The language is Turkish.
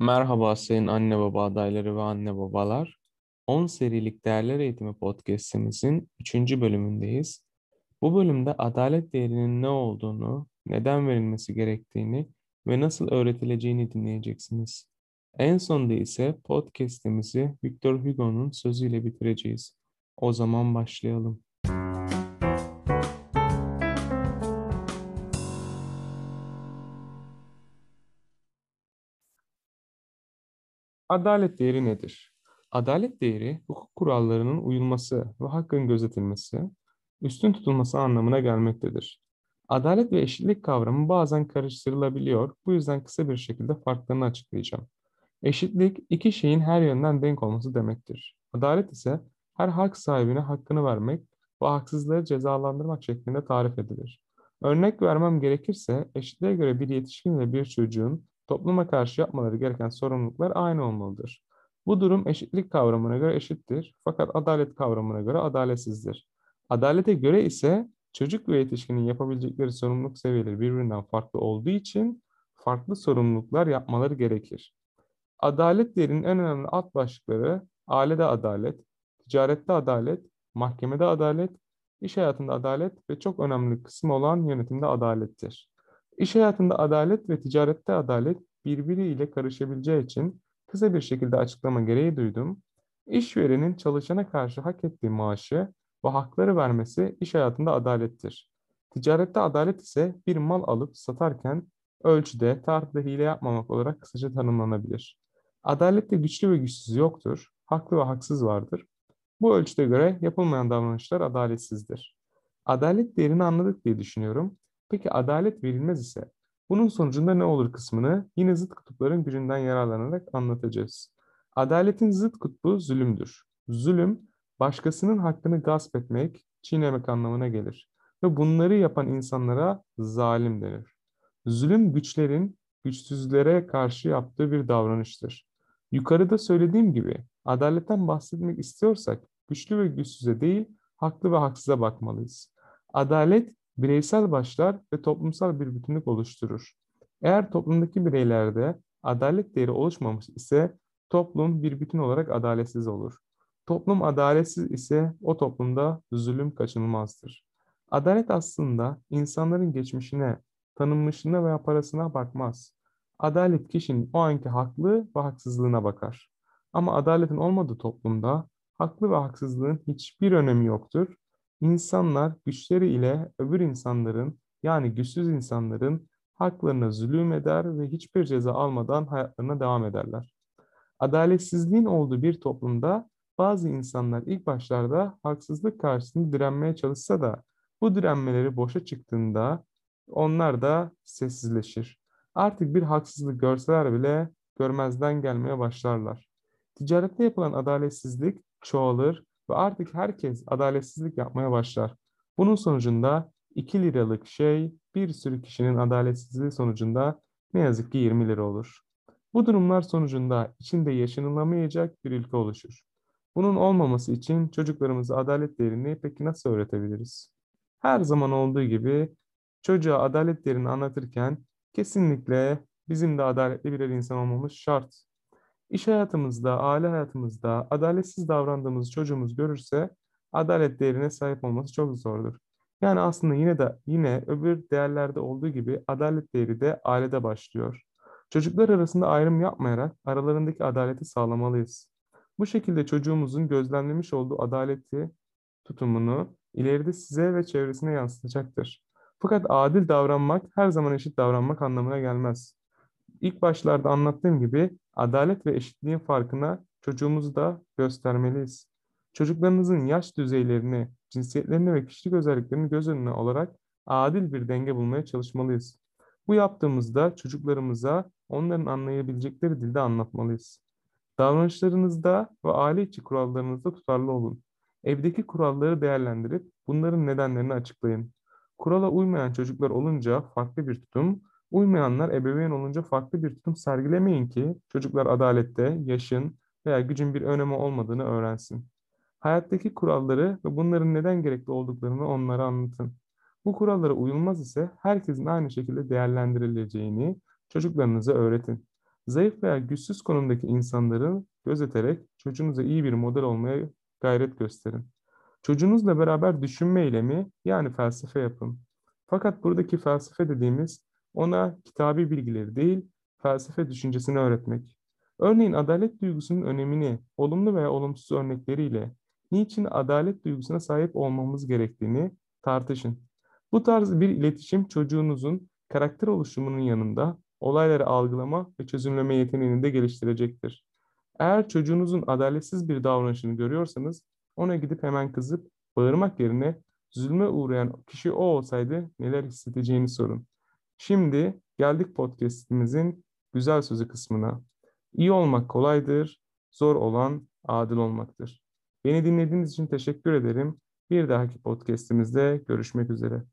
Merhaba sayın anne baba adayları ve anne babalar. 10 serilik Değerler Eğitimi podcast'imizin 3. bölümündeyiz. Bu bölümde adalet değerinin ne olduğunu, neden verilmesi gerektiğini ve nasıl öğretileceğini dinleyeceksiniz. En sonunda ise podcast'imizi Victor Hugo'nun sözüyle bitireceğiz. O zaman başlayalım. Adalet değeri nedir? Adalet değeri hukuk kurallarının uyulması ve hakkın gözetilmesi, üstün tutulması anlamına gelmektedir. Adalet ve eşitlik kavramı bazen karıştırılabiliyor. Bu yüzden kısa bir şekilde farklarını açıklayacağım. Eşitlik iki şeyin her yönden denk olması demektir. Adalet ise her hak sahibine hakkını vermek ve haksızlığı cezalandırmak şeklinde tarif edilir. Örnek vermem gerekirse eşitliğe göre bir yetişkin ve bir çocuğun topluma karşı yapmaları gereken sorumluluklar aynı olmalıdır. Bu durum eşitlik kavramına göre eşittir fakat adalet kavramına göre adaletsizdir. Adalete göre ise çocuk ve yetişkinin yapabilecekleri sorumluluk seviyeleri birbirinden farklı olduğu için farklı sorumluluklar yapmaları gerekir. Adalet değerinin en önemli alt başlıkları ailede adalet, ticarette adalet, mahkemede adalet, iş hayatında adalet ve çok önemli kısmı olan yönetimde adalettir. İş hayatında adalet ve ticarette adalet birbiriyle karışabileceği için kısa bir şekilde açıklama gereği duydum. İşverenin çalışana karşı hak ettiği maaşı ve hakları vermesi iş hayatında adalettir. Ticarette adalet ise bir mal alıp satarken ölçüde, tartıda hile yapmamak olarak kısaca tanımlanabilir. Adalette güçlü ve güçsüz yoktur, haklı ve haksız vardır. Bu ölçüde göre yapılmayan davranışlar adaletsizdir. Adalet değerini anladık diye düşünüyorum. Peki adalet verilmez ise bunun sonucunda ne olur kısmını yine zıt kutupların gücünden yararlanarak anlatacağız. Adaletin zıt kutbu zulümdür. Zulüm, başkasının hakkını gasp etmek, çiğnemek anlamına gelir. Ve bunları yapan insanlara zalim denir. Zulüm güçlerin güçsüzlere karşı yaptığı bir davranıştır. Yukarıda söylediğim gibi adaletten bahsetmek istiyorsak güçlü ve güçsüze değil, haklı ve haksıza bakmalıyız. Adalet bireysel başlar ve toplumsal bir bütünlük oluşturur. Eğer toplumdaki bireylerde adalet değeri oluşmamış ise toplum bir bütün olarak adaletsiz olur. Toplum adaletsiz ise o toplumda zulüm kaçınılmazdır. Adalet aslında insanların geçmişine, tanınmışlığına veya parasına bakmaz. Adalet kişinin o anki haklı ve haksızlığına bakar. Ama adaletin olmadığı toplumda haklı ve haksızlığın hiçbir önemi yoktur İnsanlar güçleri ile öbür insanların yani güçsüz insanların haklarına zulüm eder ve hiçbir ceza almadan hayatlarına devam ederler. Adaletsizliğin olduğu bir toplumda bazı insanlar ilk başlarda haksızlık karşısında direnmeye çalışsa da bu direnmeleri boşa çıktığında onlar da sessizleşir. Artık bir haksızlık görseler bile görmezden gelmeye başlarlar. Ticarette yapılan adaletsizlik çoğalır ve artık herkes adaletsizlik yapmaya başlar. Bunun sonucunda 2 liralık şey bir sürü kişinin adaletsizliği sonucunda ne yazık ki 20 lira olur. Bu durumlar sonucunda içinde yaşanılamayacak bir ülke oluşur. Bunun olmaması için çocuklarımıza adalet değerini peki nasıl öğretebiliriz? Her zaman olduğu gibi çocuğa adalet değerini anlatırken kesinlikle bizim de adaletli birer insan olmamız şart. İş hayatımızda, aile hayatımızda adaletsiz davrandığımız çocuğumuz görürse adalet değerine sahip olması çok zordur. Yani aslında yine de yine öbür değerlerde olduğu gibi adalet değeri de ailede başlıyor. Çocuklar arasında ayrım yapmayarak aralarındaki adaleti sağlamalıyız. Bu şekilde çocuğumuzun gözlemlemiş olduğu adaleti tutumunu ileride size ve çevresine yansıtacaktır. Fakat adil davranmak her zaman eşit davranmak anlamına gelmez. İlk başlarda anlattığım gibi adalet ve eşitliğin farkına çocuğumuzu da göstermeliyiz. Çocuklarınızın yaş düzeylerini, cinsiyetlerini ve kişilik özelliklerini göz önüne alarak adil bir denge bulmaya çalışmalıyız. Bu yaptığımızda çocuklarımıza onların anlayabilecekleri dilde anlatmalıyız. Davranışlarınızda ve aile içi kurallarınızda tutarlı olun. Evdeki kuralları değerlendirip bunların nedenlerini açıklayın. Kurala uymayan çocuklar olunca farklı bir tutum, Uymayanlar ebeveyn olunca farklı bir tutum sergilemeyin ki çocuklar adalette, yaşın veya gücün bir önemi olmadığını öğrensin. Hayattaki kuralları ve bunların neden gerekli olduklarını onlara anlatın. Bu kurallara uyulmaz ise herkesin aynı şekilde değerlendirileceğini çocuklarınıza öğretin. Zayıf veya güçsüz konumdaki insanları gözeterek çocuğunuza iyi bir model olmaya gayret gösterin. Çocuğunuzla beraber düşünme eylemi yani felsefe yapın. Fakat buradaki felsefe dediğimiz ona kitabi bilgileri değil, felsefe düşüncesini öğretmek. Örneğin adalet duygusunun önemini olumlu veya olumsuz örnekleriyle niçin adalet duygusuna sahip olmamız gerektiğini tartışın. Bu tarz bir iletişim çocuğunuzun karakter oluşumunun yanında olayları algılama ve çözümleme yeteneğini de geliştirecektir. Eğer çocuğunuzun adaletsiz bir davranışını görüyorsanız ona gidip hemen kızıp bağırmak yerine zulme uğrayan kişi o olsaydı neler hissedeceğini sorun. Şimdi geldik podcastimizin güzel sözü kısmına. İyi olmak kolaydır, zor olan adil olmaktır. Beni dinlediğiniz için teşekkür ederim. Bir dahaki podcastimizde görüşmek üzere.